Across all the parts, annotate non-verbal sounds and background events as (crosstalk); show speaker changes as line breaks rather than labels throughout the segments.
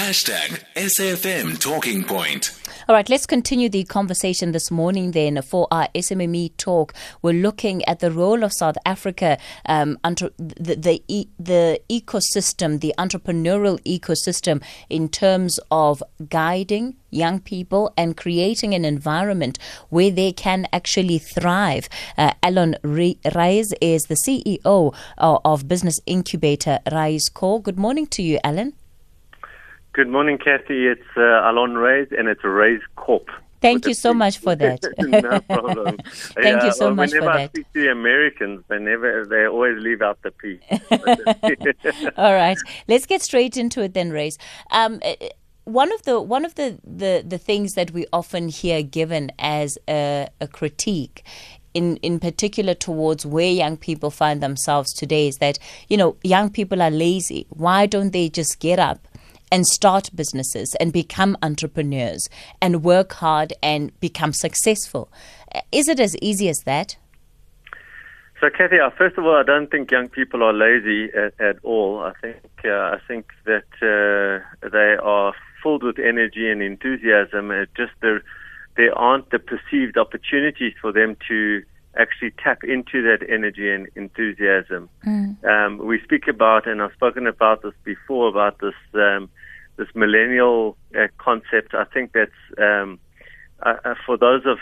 Hashtag SAFM Talking Point.
All right, let's continue the conversation this morning then for our SMME talk. We're looking at the role of South Africa, um, the, the, the ecosystem, the entrepreneurial ecosystem in terms of guiding young people and creating an environment where they can actually thrive. Uh, Allon Rais is the CEO uh, of business incubator Rise Core. Good morning to you, Alan.
Good morning, Kathy. It's uh, Allon Raiz, and it's Reyes Corp.
Thank you so much for that. (laughs)
no problem. (laughs)
Thank yeah, you so
well,
much
for
that.
Whenever I speak to Americans, they never, they always leave out the P. (laughs)
All right, let's get straight into it then, Reyes. Um, eh, one of the one of the, the, the things that we often hear given as a, a critique in, in particular towards where young people find themselves today is that, you know, young people are lazy. Why don't they just get up and start businesses and become entrepreneurs and work hard and become successful. Is it as easy as that?
So, Kathy, uh, first of all, I don't think young people are lazy at, at all. I think uh, I think that uh, they are filled with energy and enthusiasm. It just there there aren't the perceived opportunities for them to actually tap into that energy and enthusiasm. Mm. Um, we speak about, and I've spoken about this before, about this um, this millennial uh, concept. I think that's um, uh, uh for those of,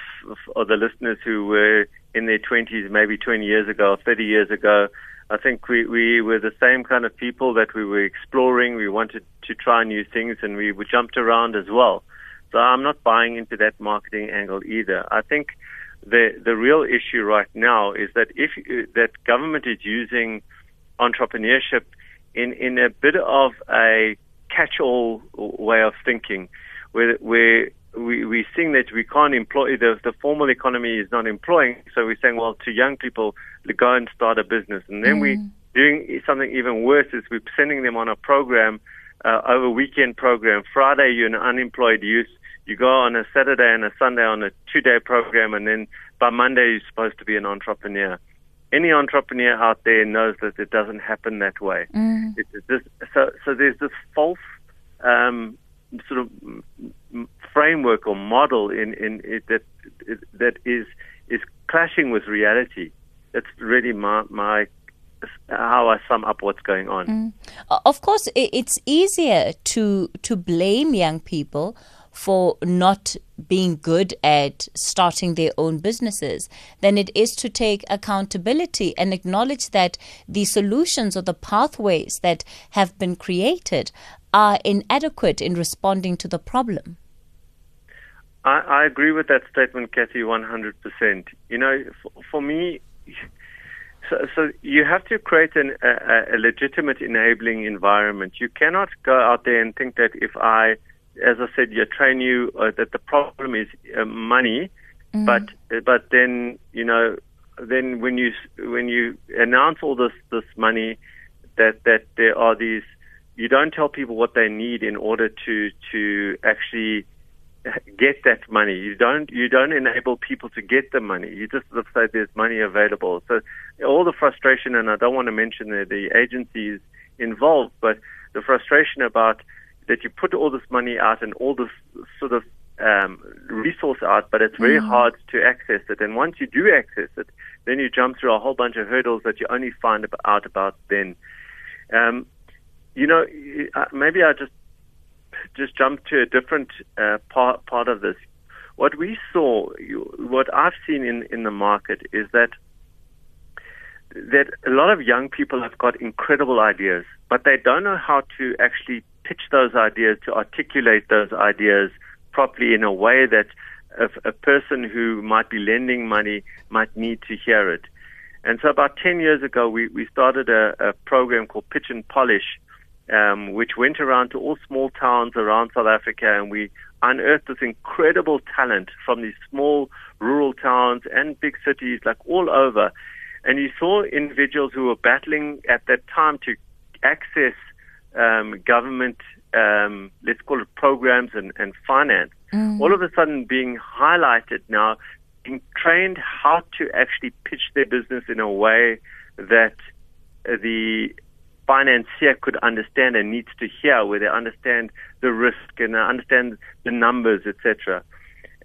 of the listeners who were in their 20s, maybe 20 years ago, 30 years ago. I think we, we were the same kind of people that we were exploring. We wanted to try new things, and we, we jumped around as well. So I'm not buying into that marketing angle either. I think the the real issue right now is that if that government is using entrepreneurship in in a bit of a catch-all way of thinking, where where we we're seeing that we can't employ the the formal economy is not employing, so we're saying well to young people go and start a business, and then mm. we doing something even worse is we're sending them on a program uh, over weekend program. Friday you're an unemployed youth you go on a Saturday and a Sunday on a two day program, and then by Monday you're supposed to be an entrepreneur. Any entrepreneur out there knows that it doesn't happen that way. Mm. It's this, so, so there's this false um, sort of framework or model in, in it that that is is clashing with reality. That's really my my how I sum up what's going on.
Mm. Of course, it's easier to to blame young people for not being good at starting their own businesses than it is to take accountability and acknowledge that the solutions or the pathways that have been created are inadequate in responding to the problem.
I, I agree with that statement, Kathy, 100%. You know, for, for me, so, so, you have to create an, a, a legitimate enabling environment. You cannot go out there and think that if I as I said, you train you uh, that the problem is uh, money, mm-hmm. but uh, but then you know then when you when you announce all this this money, that that there are these you don't tell people what they need in order to to actually get that money. You don't you don't enable people to get the money. You just say there's money available. So all the frustration, and I don't want to mention the, the agencies involved, but the frustration about that you put all this money out and all this sort of um, resource out, but it's very mm. hard to access it. And once you do access it, then you jump through a whole bunch of hurdles that you only find out about then. Um, you know, maybe I just just jump to a different uh, part part of this. What we saw, what I've seen in in the market is that that a lot of young people have got incredible ideas, but they don't know how to actually pitch those ideas, to articulate those ideas properly in a way that a, a person who might be lending money might need to hear it. And so about 10 years ago, we, we started a, a program called Pitch and Polish, um, which went around to all small towns around South Africa, and we unearthed this incredible talent from these small rural towns and big cities, like all over. And you saw individuals who were battling at that time to access um, government, um, let's call it programs and, and finance, mm. all of a sudden being highlighted now, being trained how to actually pitch their business in a way that the financier could understand and needs to hear, where they understand the risk and understand the numbers, etc.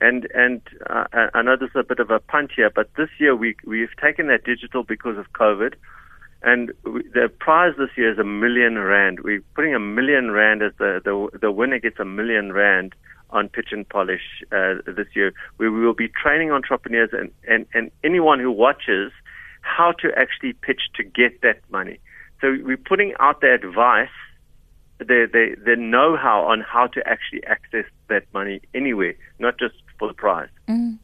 And and uh, I know this is a bit of a punt here, but this year we we've taken that digital because of COVID, and we, the prize this year is a million rand. We're putting a million rand as the the, the winner gets a million rand on pitch and polish uh, this year. Where we will be training entrepreneurs and, and, and anyone who watches how to actually pitch to get that money. So we're putting out the advice, the, the, the know-how on how to actually access that money anywhere, not just for the prize.
Mm.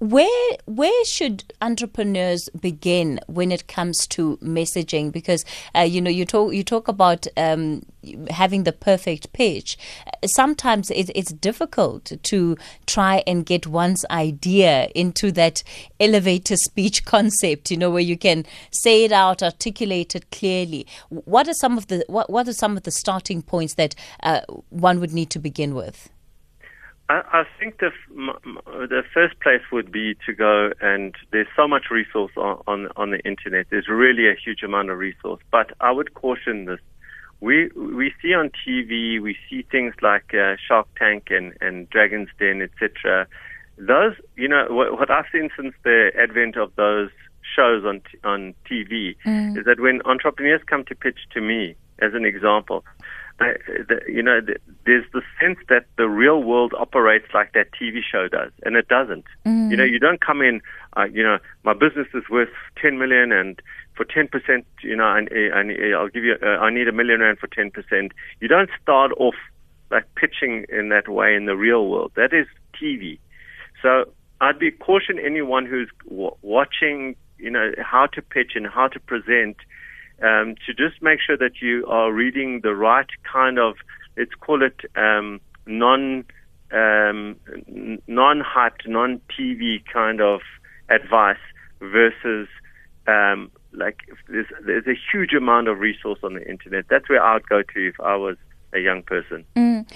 Where where should entrepreneurs begin when it comes to messaging? Because uh, you know you talk you talk about um, having the perfect pitch. Sometimes it, it's difficult to try and get one's idea into that elevator speech (laughs) concept. You know where you can say it out, articulate it clearly. What are some of the what what are some of the starting points that uh, one would need to begin with?
I, I think the the first place would be to go and there's so much resource on, on on the internet. There's really a huge amount of resource, but I would caution this. We we see on TV, we see things like uh, Shark Tank and and Dragon's Den, etc. Those, you know, what, what I've seen since the advent of those shows on on TV mm. is that when entrepreneurs come to pitch to me, as an example, the, you know, the, there's the sense that the real world operates like that TV show does, and it doesn't. Mm. You know, you don't come in, uh, you know, my business is worth 10 million, and for 10%, you know, I, I, I'll give you, uh, I need a million rand for 10%. You don't start off like pitching in that way in the real world. That is TV. So I'd be caution anyone who's w- watching, you know, how to pitch and how to present um, to just make sure that you are reading the right kind of, let's call it um, non um, non hyped, non TV kind of advice versus um, like there's there's a huge amount of resource on the internet. That's where I'd go to if I was a young person.
Mm.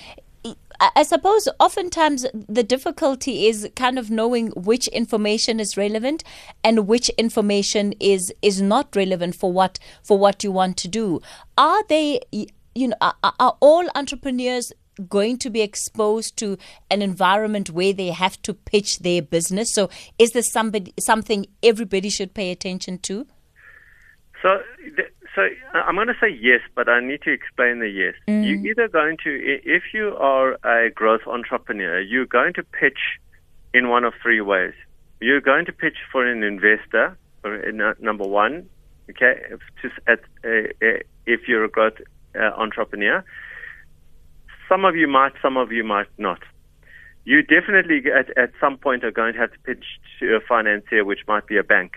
I suppose oftentimes the difficulty is kind of knowing which information is relevant and which information is is not relevant for what for what you want to do. Are they you know are, are all entrepreneurs going to be exposed to an environment where they have to pitch their business? So is this somebody something everybody should pay attention to?
So so uh, I'm going to say yes, but I need to explain the yes. Mm. You're either going to, if you are a growth entrepreneur, you're going to pitch in one of three ways. You're going to pitch for an investor, uh, number one, okay, just at, uh, uh, if you're a growth uh, entrepreneur. Some of you might, some of you might not. You definitely at, at some point are going to have to pitch to a financier, which might be a bank,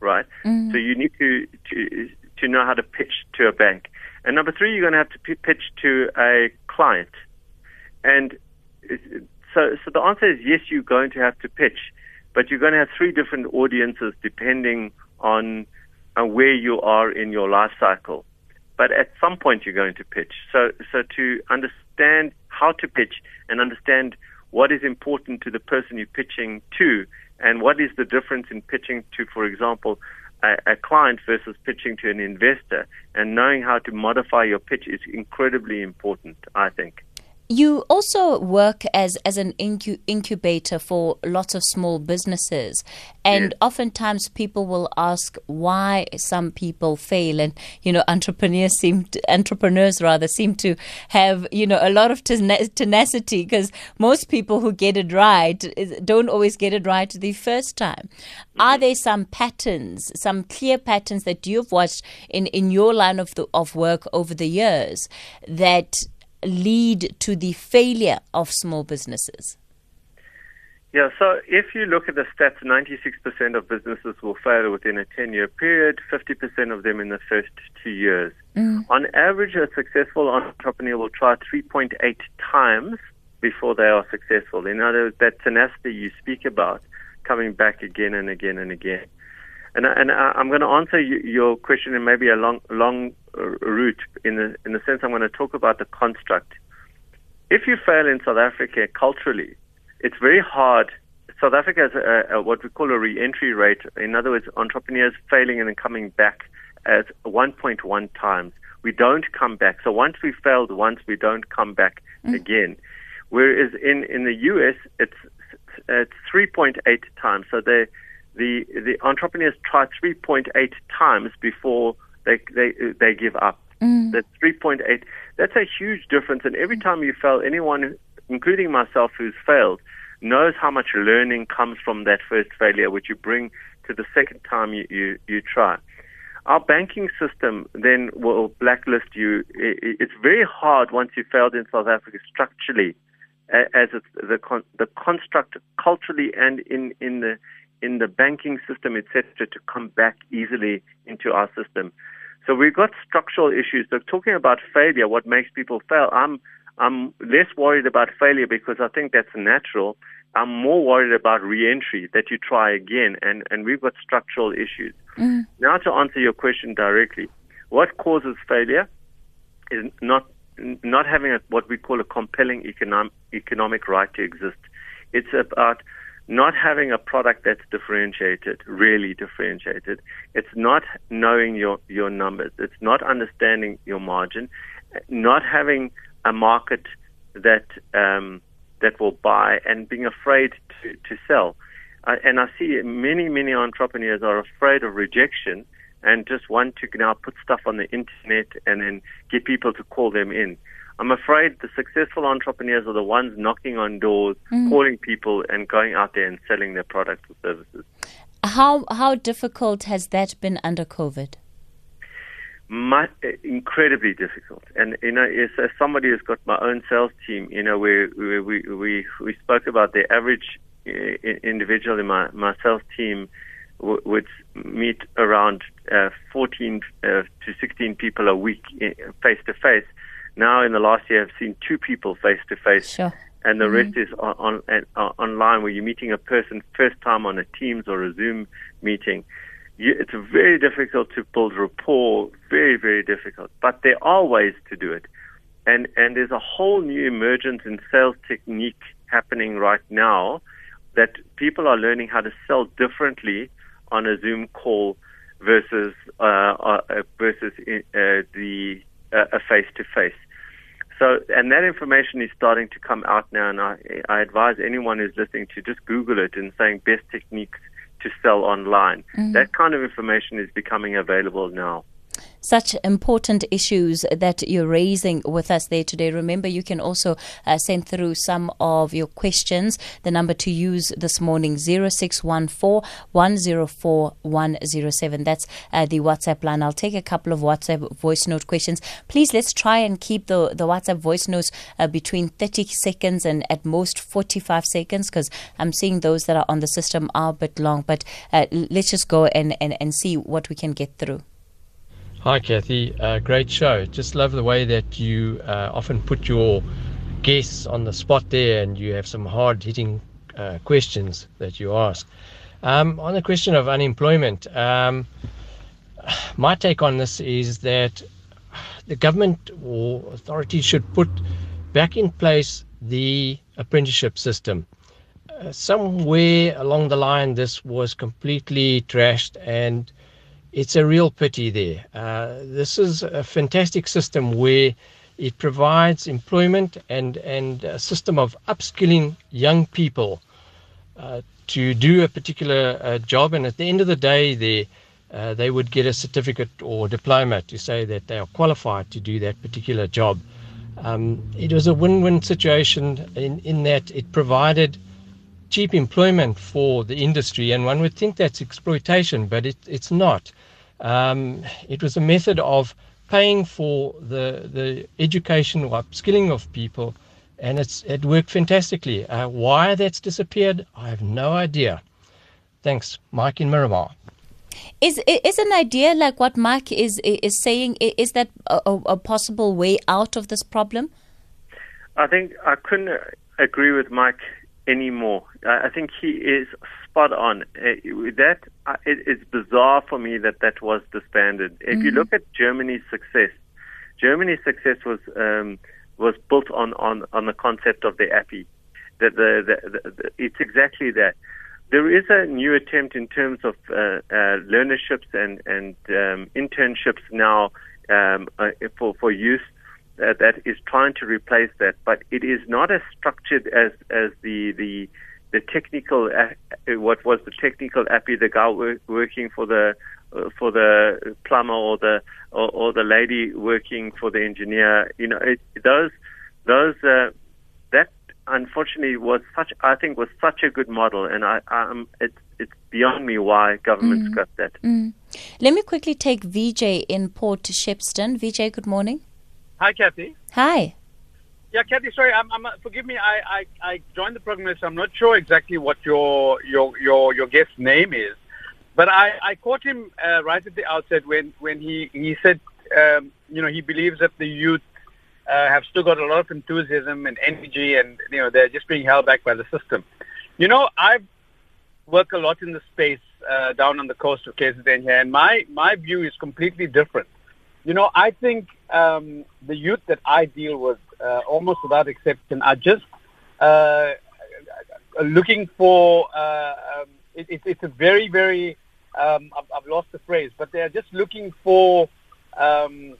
right? Mm. So you need to, to to know how to pitch to a bank. And number three, you're going to have to pitch to a client. And so, so the answer is yes, you're going to have to pitch, but you're going to have three different audiences depending on, on where you are in your life cycle. But at some point, you're going to pitch. So, so to understand how to pitch and understand what is important to the person you're pitching to, and what is the difference in pitching to, for example, a, a client versus pitching to an investor and knowing how to modify your pitch is incredibly important, I think.
You also work as, as an incu- incubator for lots of small businesses. And yes. oftentimes people will ask why some people fail. And, you know, entrepreneurs seem to, entrepreneurs rather seem to have, you know, a lot of tenacity because most people who get it right don't always get it right the first time. Mm-hmm. Are there some patterns, some clear patterns that you've watched in, in your line of, the, of work over the years that lead to the failure of small businesses?
Yeah, so if you look at the stats, 96% of businesses will fail within a 10 year period, 50% of them in the first two years. Mm. On average, a successful entrepreneur will try 3.8 times before they are successful. In other words, that tenacity you speak about coming back again and again and again. And, and I'm going to answer your question in maybe a long, long uh, route in the, in the sense I'm going to talk about the construct. If you fail in South Africa culturally, it's very hard. South Africa has a, a, what we call a re-entry rate. In other words, entrepreneurs failing and then coming back at 1.1 times. we don't come back. So once we failed once, we don't come back mm. again. Whereas in, in the US, it's, it's 3.8 times. So the, the, the entrepreneurs try 3.8 times before they, they, they give up. Mm. That's 3.8. That's a huge difference. And every time you fail, anyone, including myself who's failed, knows how much learning comes from that first failure, which you bring to the second time you, you, you try. Our banking system then will blacklist you. It's very hard once you failed in South Africa structurally, as it's the con- the construct culturally and in in the in the banking system, etc., to come back easily into our system. So we've got structural issues. So talking about failure, what makes people fail? I'm I'm less worried about failure because I think that's natural. I'm more worried about reentry, that you try again, and, and we've got structural issues. Mm. Now, to answer your question directly, what causes failure is not not having a, what we call a compelling economic economic right to exist. It's about not having a product that's differentiated, really differentiated. It's not knowing your, your numbers. It's not understanding your margin, not having a market that um, that will buy and being afraid to, to sell. Uh, and I see many, many entrepreneurs are afraid of rejection and just want to now put stuff on the internet and then get people to call them in. I'm afraid the successful entrepreneurs are the ones knocking on doors, mm. calling people, and going out there and selling their products or services.
How how difficult has that been under COVID?
My, incredibly difficult. And you know, as, as somebody who's got my own sales team, you know, we we we we spoke about the average uh, individual in my my sales team w- would meet around uh, 14 uh, to 16 people a week face to face. Now, in the last year, I've seen two people face to face, and the mm-hmm. rest is on, on, on, online, where you're meeting a person first time on a Teams or a Zoom meeting you, it's very difficult to build rapport, very, very difficult. But there are ways to do it. And, and there's a whole new emergence in sales technique happening right now that people are learning how to sell differently on a Zoom call versus uh, uh, versus uh, the uh, a face to face. So, and that information is starting to come out now, and I, I advise anyone who's listening to just Google it and saying best techniques to sell online. Mm-hmm. That kind of information is becoming available now
such important issues that you're raising with us there today. Remember, you can also uh, send through some of your questions. The number to use this morning, 0614 104 107. That's uh, the WhatsApp line. I'll take a couple of WhatsApp voice note questions. Please, let's try and keep the, the WhatsApp voice notes uh, between 30 seconds and at most 45 seconds because I'm seeing those that are on the system are a bit long. But uh, let's just go and, and, and see what we can get through.
Hi, Kathy. Uh, great show. Just love the way that you uh, often put your guests on the spot there and you have some hard hitting uh, questions that you ask. Um, on the question of unemployment, um, my take on this is that the government or authorities should put back in place the apprenticeship system. Uh, somewhere along the line, this was completely trashed and it's a real pity there. Uh, this is a fantastic system where it provides employment and, and a system of upskilling young people uh, to do a particular uh, job. And at the end of the day, they, uh, they would get a certificate or diploma to say that they are qualified to do that particular job. Um, it was a win win situation in, in that it provided cheap employment for the industry, and one would think that's exploitation, but it, it's not. Um, it was a method of paying for the the education or upskilling of people, and it's it worked fantastically. Uh, why that's disappeared, I have no idea. Thanks, Mike in Miramar.
Is is an idea like what Mike is is saying? Is that a, a possible way out of this problem?
I think I couldn't agree with Mike anymore. I think he is spot on. Uh, that uh, it's bizarre for me that that was disbanded. If mm-hmm. you look at Germany's success, Germany's success was um, was built on, on, on the concept of the appy. That the, the, the, it's exactly that. There is a new attempt in terms of uh, uh, learnerships and and um, internships now um, uh, for for youth uh, that is trying to replace that, but it is not as structured as as the the the technical uh, what was the technical appy the guy work, working for the uh, for the plumber or the or, or, the lady working for the engineer you know it, those those uh, that unfortunately was such I think was such a good model and I um it's it's beyond me why governments mm. got that.
Mm. Let me quickly take VJ in Port Shepstone. VJ, good morning.
Hi, Kathy.
Hi.
Yeah, Kathy. Sorry, I'm, I'm, forgive me. I, I, I joined the program, so I'm not sure exactly what your your your your guest's name is, but I, I caught him uh, right at the outset when when he he said, um, you know, he believes that the youth uh, have still got a lot of enthusiasm and energy, and you know, they're just being held back by the system. You know, I work a lot in the space uh, down on the coast of KZN here, and my my view is completely different. You know, I think um, the youth that I deal with, uh, almost without exception, are just uh, looking for. Uh, um, it, it, it's a very, very. Um, I've, I've, lost the phrase, but they are just looking for um,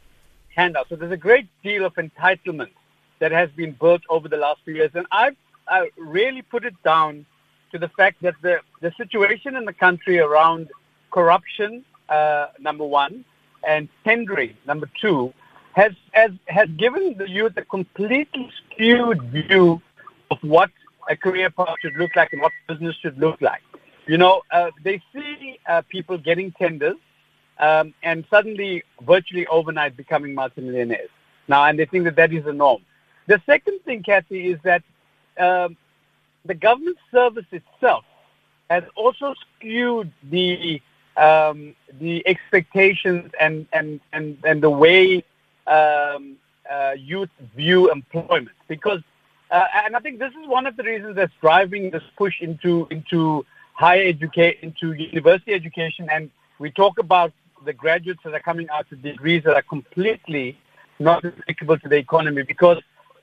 handouts. So there's a great deal of entitlement that has been built over the last few years, and I've I really put it down to the fact that the the situation in the country around corruption, uh, number one, and tendering, number two, has, has, has given the youth a completely skewed view of what a career path should look like and what business should look like. You know, uh, they see uh, people getting tenders um, and suddenly, virtually overnight, becoming multimillionaires. Now, and they think that that is the norm. The second thing, Kathy, is that um, the government service itself has also skewed the um, the expectations and, and, and, and the way um, uh, youth view employment. Because, uh, and I think this is one of the reasons that's driving this push into, into higher education, into university education. And we talk about the graduates that are coming out with degrees that are completely not applicable to the economy because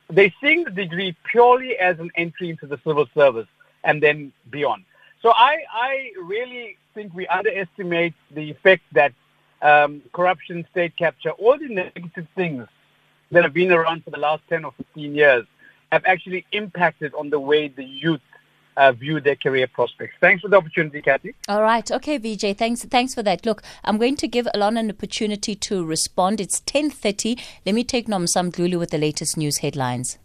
they're seeing the degree purely as an entry into the civil service and then beyond. So I, I really think we underestimate the effect that um, corruption, state capture, all the negative things that have been around for the last 10 or 15 years have actually impacted on the way the youth uh, view their career prospects. Thanks for the opportunity, Kathy.
All right. Okay, VJ. Thanks. Thanks for that. Look, I'm going to give Allon an opportunity to respond. It's 10:30. Let me take Nomsam Dluli with the latest news headlines.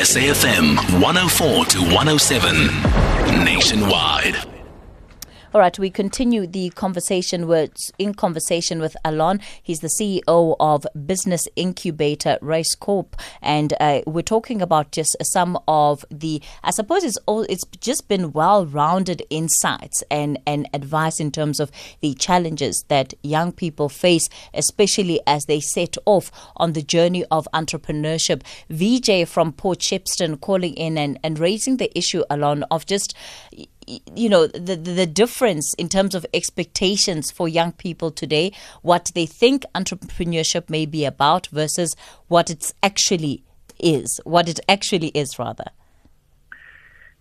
SAFM 104 to 107 nationwide.
All right, we continue the conversation with in conversation with Allon. He's the CEO of Business Incubator Raizcorp, and uh, we're talking about just some of the. I suppose it's all. It's just been well-rounded insights and and advice in terms of the challenges that young people face, especially as they set off on the journey of entrepreneurship. VJ from Port Shepstone calling in and and raising the issue, Allon, of just you know the the difference in terms of expectations for young people today, what they think entrepreneurship may be about versus what it's actually is, what it actually is rather.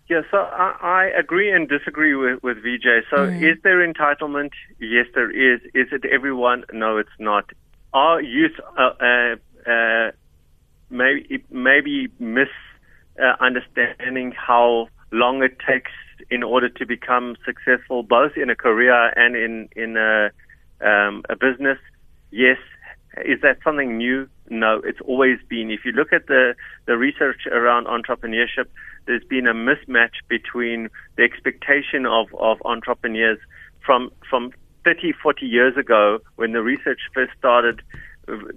Yeah, so I, I agree and disagree with, with VJ. So mm. is there entitlement? Yes, there is. Is it everyone? No, it's not. Our youth uh, uh, uh, maybe maybe miss uh, how long it takes in order to become successful, both in a career and in in a, um, a business. Yes, is that something new? No, it's always been. If you look at the the research around entrepreneurship, there's been a mismatch between the expectation of of entrepreneurs from from 30, 40 years ago when the research first started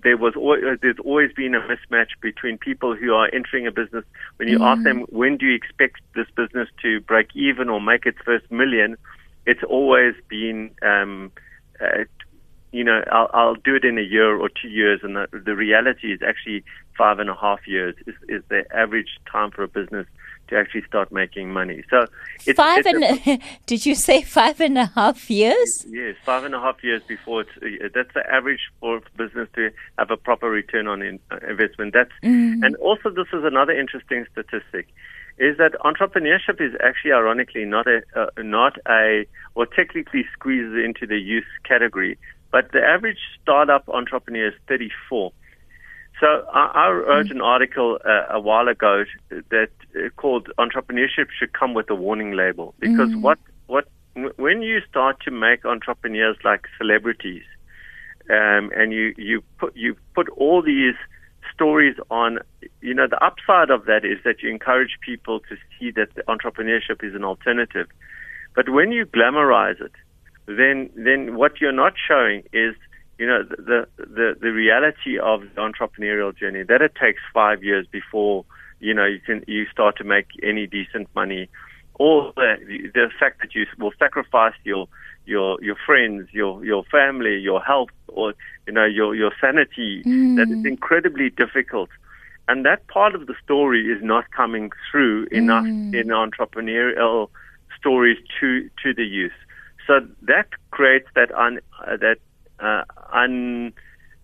there was there's always been a mismatch between people who are entering a business. When you mm. ask them when do you expect this business to break even or make its first million, it's always been um, uh, you know I'll, I'll do it in a year or two years, and the, the reality is actually five and a half years is, is the average time for a business to actually start making money. So
it's, five it's and a, (laughs) did you say five and a half years?
Yes, five and a half years before it's uh, that's the average for business to have a proper return on in, uh, investment. That's mm. and also this is another interesting statistic is that entrepreneurship is actually ironically not a uh, not a or technically squeezes into the youth category but the average startup entrepreneur is 34. So I, I wrote an article uh, a while ago that uh, called "Entrepreneurship should come with a warning label" because mm. what what when you start to make entrepreneurs like celebrities, um, and you you put you put all these stories on, you know, the upside of that is that you encourage people to see that entrepreneurship is an alternative. But when you glamorize it, then then what you're not showing is you know the the the reality of the entrepreneurial journey that it takes five years before you know you can you start to make any decent money or the the fact that you will sacrifice your your your friends your your family your health or you know your your sanity mm. that is incredibly difficult and that part of the story is not coming through enough mm. in entrepreneurial stories to to the youth so that creates that un, uh, that uh,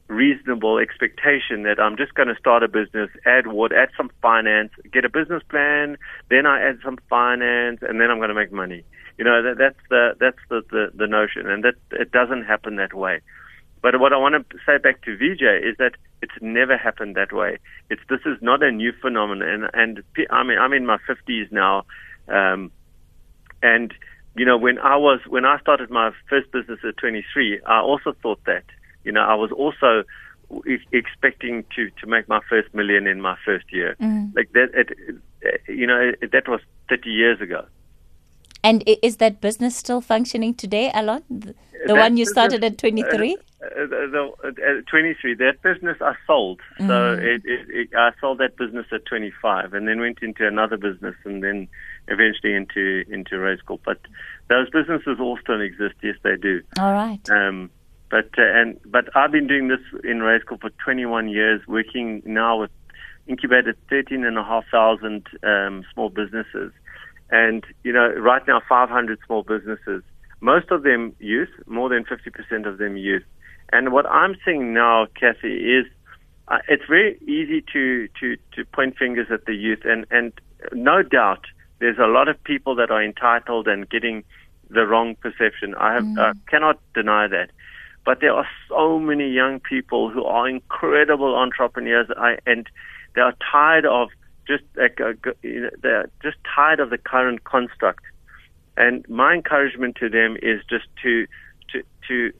unreasonable expectation that I'm just going to start a business, add what, add some finance, get a business plan, then I add some finance, and then I'm going to make money. You know, that, that's the that's the, the the notion, and that it doesn't happen that way. But what I want to say back to Vijay is that it's never happened that way. It's this is not a new phenomenon, and, and I mean I'm in my 50s now, um, and you know, when I was when I started my first business at 23, I also thought that. You know, I was also expecting to to make my first million in my first year. Mm. Like that, it, you know, it, that was 30 years ago.
And is that business still functioning today, Allon? The, the one you started at 23?
Uh, uh, the, uh, 23. That business I sold. Mm. So it, it, I sold that business at 25 and then went into another business and then eventually into into Raizcorp. But those businesses all still exist. Yes, they do.
All right.
Um, but uh, and but I've been doing this in Raizcorp for 21 years, working now with incubated 13,500 um, small businesses, and you know right now 500 small businesses. Most of them youth, more than 50% of them youth. And what I'm seeing now, Kathy, is uh, it's very easy to, to, to point fingers at the youth, and, and no doubt there's a lot of people that are entitled and getting the wrong perception. I have, mm. uh, cannot deny that. But there are so many young people who are incredible entrepreneurs, I, and they are tired of just like, uh, they're just tired of the current construct. And my encouragement to them is just to to to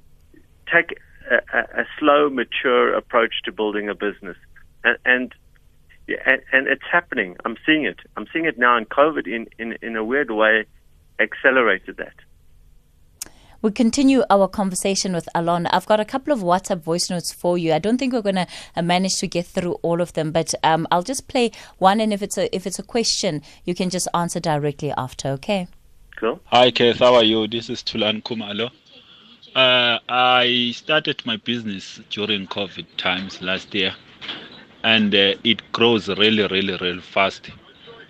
take a, a slow, mature approach to building a business, and, and and, and it's happening. I'm seeing it. I'm seeing it now, and COVID, in, in, in a weird way, accelerated that.
We continue our conversation with Allon. I've got a couple of WhatsApp voice notes for you. I don't think we're going to uh, manage to get through all of them, but um, I'll just play one, and if it's a if it's a question, you can just answer directly after. Okay.
Cool.
Hi, Keith. How are you? This is Tulan Kumalo. Uh, I started my business during COVID times last year and uh, it grows really, really, really fast.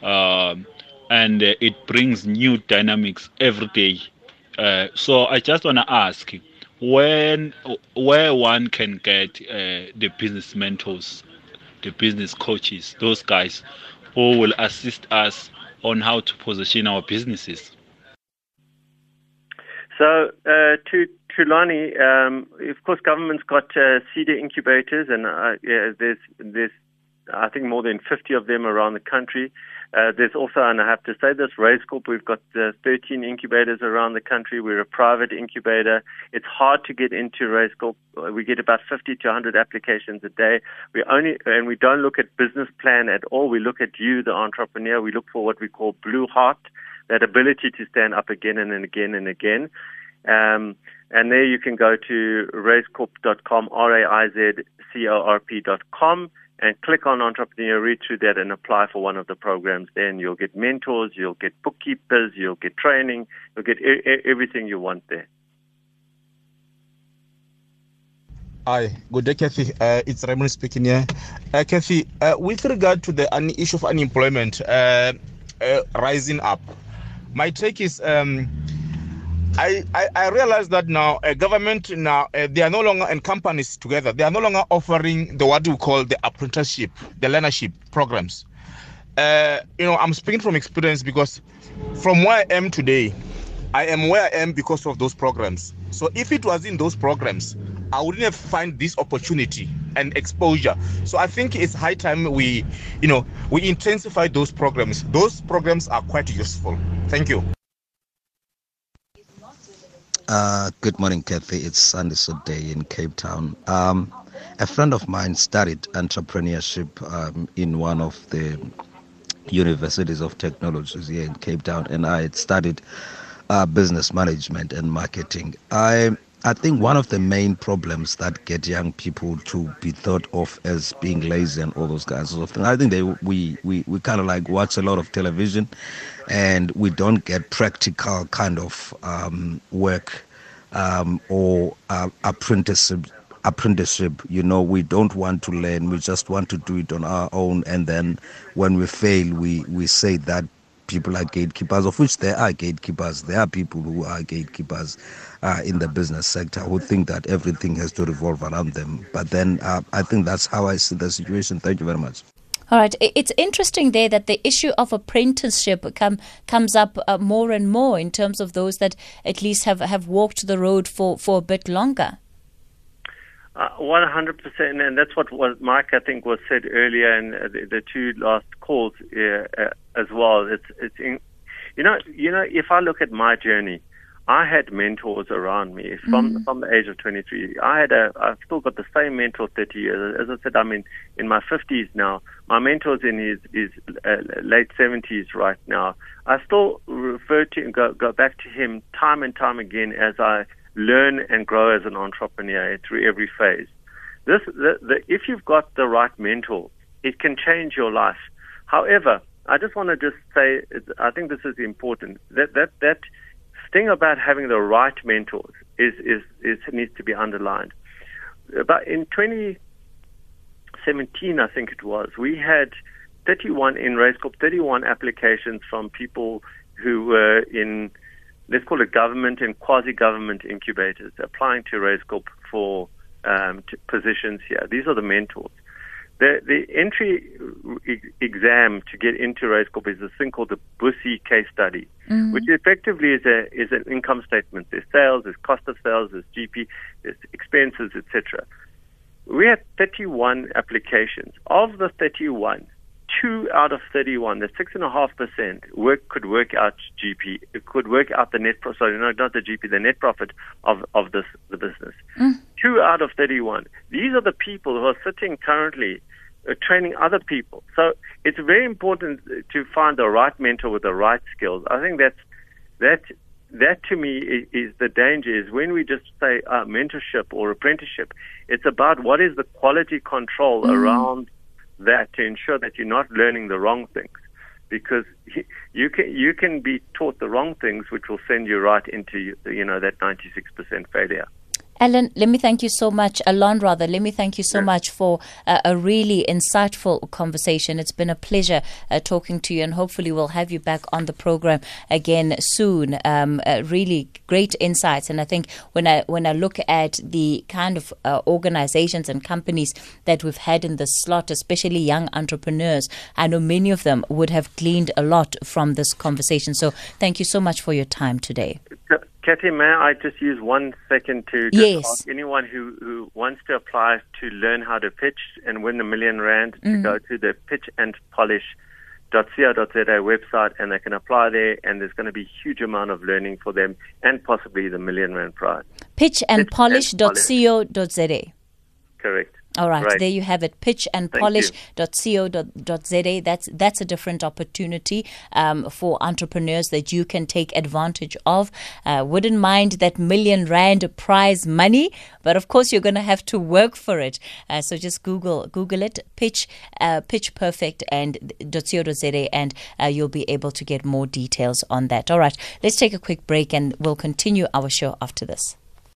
Um, and uh, it brings new dynamics every day. Uh, so I just want to ask when where one can get uh, the business mentors, the business coaches, those guys who will assist us on how to position our businesses.
So uh, to Tulani, um, of course, government's got uh, Seda incubators, and uh, yeah, there's there's I think more than 50 of them around the country. Uh, there's also, and I have to say this, Raizcorp, we've got uh, 13 incubators around the country. We're a private incubator. It's hard to get into Raizcorp. We get about 50 to 100 applications a day. We only, and we don't look at business plan at all. We look at you, the entrepreneur. We look for what we call blue heart, that ability to stand up again and again and again. Um, and there you can go to raizcorp.com, R-A-I-Z-C-O-R-P.com, and click on entrepreneur, read through that and apply for one of the programs. Then you'll get mentors, you'll get bookkeepers, you'll get training, you'll get e- everything you want there.
Hi, good day, Kathy. Uh, it's Raymond speaking here. Uh, Kathy, uh, with regard to the un- issue of unemployment uh, uh, rising up, my take is um, I, I, I realize that now a government now uh, they are no longer and companies together they are no longer offering the what we call the apprenticeship the learnership programs uh, you know i'm speaking from experience because from where i am today i am where i am because of those programs so if it was in those programs I wouldn't have find this opportunity and exposure. So I think it's high time we, you know, we intensify those programs. Those programs are quite useful. Thank you.
Uh, good morning, Kathy. It's Sunday Day in Cape Town. Um, a friend of mine studied entrepreneurship um, in one of the universities of technologies here in Cape Town, and I had studied uh, business management and marketing. I I think one of the main problems that get young people to be thought of as being lazy and all those kinds of things. I think they we we, we kind of like watch a lot of television, and we don't get practical kind of um, work um, or uh, apprenticeship apprenticeship. You know we don't want to learn. We just want to do it on our own. And then when we fail we we say that people are gatekeepers of which there are gatekeepers. There are people who are gatekeepers uh, in the business sector who think that everything has to revolve around them. But then uh, i think that's how i see the situation. Thank you very much
all right. It's interesting there that the issue of apprenticeship come, comes up uh, more and more in terms of those that at least have, have walked the road for, for a bit longer.
Uh, 100%, and that's what was Mike, I think, was said earlier in uh, the, the, two last calls uh, uh, as well. It's, it's in, you know, you know, if I look at my journey, I had mentors around me from mm. from the age of 23. I had a I've still got the same mentor 30 years. As I said, I'm in in my 50s now. My mentor's in his his uh, late 70s right now. I still refer to go go back to him time and time again as I learn and grow as an entrepreneur through every phase. This the, the, if you've got the right mentor, it can change your life. However, I just want to just say I think this is important that that that thing about having the right mentors is, is, is needs to be underlined. But in 2017, I think it was, we had 31 in Raizcorp, 31 applications from people who were in, let's call it government and quasi-government incubators applying to Raizcorp for um, positions here. These are the mentors. The, the entry exam to get into Raizcorp is a thing called the Busse case study, mm-hmm. which effectively is a is an income statement. There's sales, there's cost of sales, there's GP, there's expenses, etc. We had 31 applications. Of the 31, two out of 31, the six and a half percent, work could work out GP. It could work out the net profit. Sorry, no, not the GP, the net profit of of this the business. Mm. Two out of 31. These are the people who are sitting currently uh, training other people. So it's very important to find the right mentor with the right skills. I think that's that that to me is, is the danger is when we just say uh, mentorship or apprenticeship. It's about what is the quality control mm-hmm. around that to ensure that you're not learning the wrong things. Because you can you can be taught the wrong things which will send you right into you know that 96% failure
Alan, let me thank you so much. Allon, rather, let me thank you so much for uh, a really insightful conversation. It's been a pleasure uh, talking to you, and hopefully, we'll have you back on the program again soon. Um, uh, really great insights, and I think when I when I look at the kind of uh, organizations and companies that we've had in this slot, especially young entrepreneurs, I know many of them would have gleaned a lot from this conversation. So, thank you so much for your time today.
Kathy, may I just use one second to
yes.
ask anyone who, who wants to apply to learn how to pitch and win a million rand mm. to go to the pitch and polish .co.za website and they can apply there and there's going to be a huge amount of learning for them and possibly the million rand prize.
Pitch and.
Correct.
All right, right, there you have it. Pitchandpolish.co.za. That's that's a different opportunity um, for entrepreneurs that you can take advantage of. Uh, wouldn't mind that million rand prize money, but of course you're going to have to work for it. Uh, so just Google Google it, pitch uh, pitch perfect and .co.za, and uh, you'll be able to get more details on that. All right, let's take a quick break and we'll continue our show after this.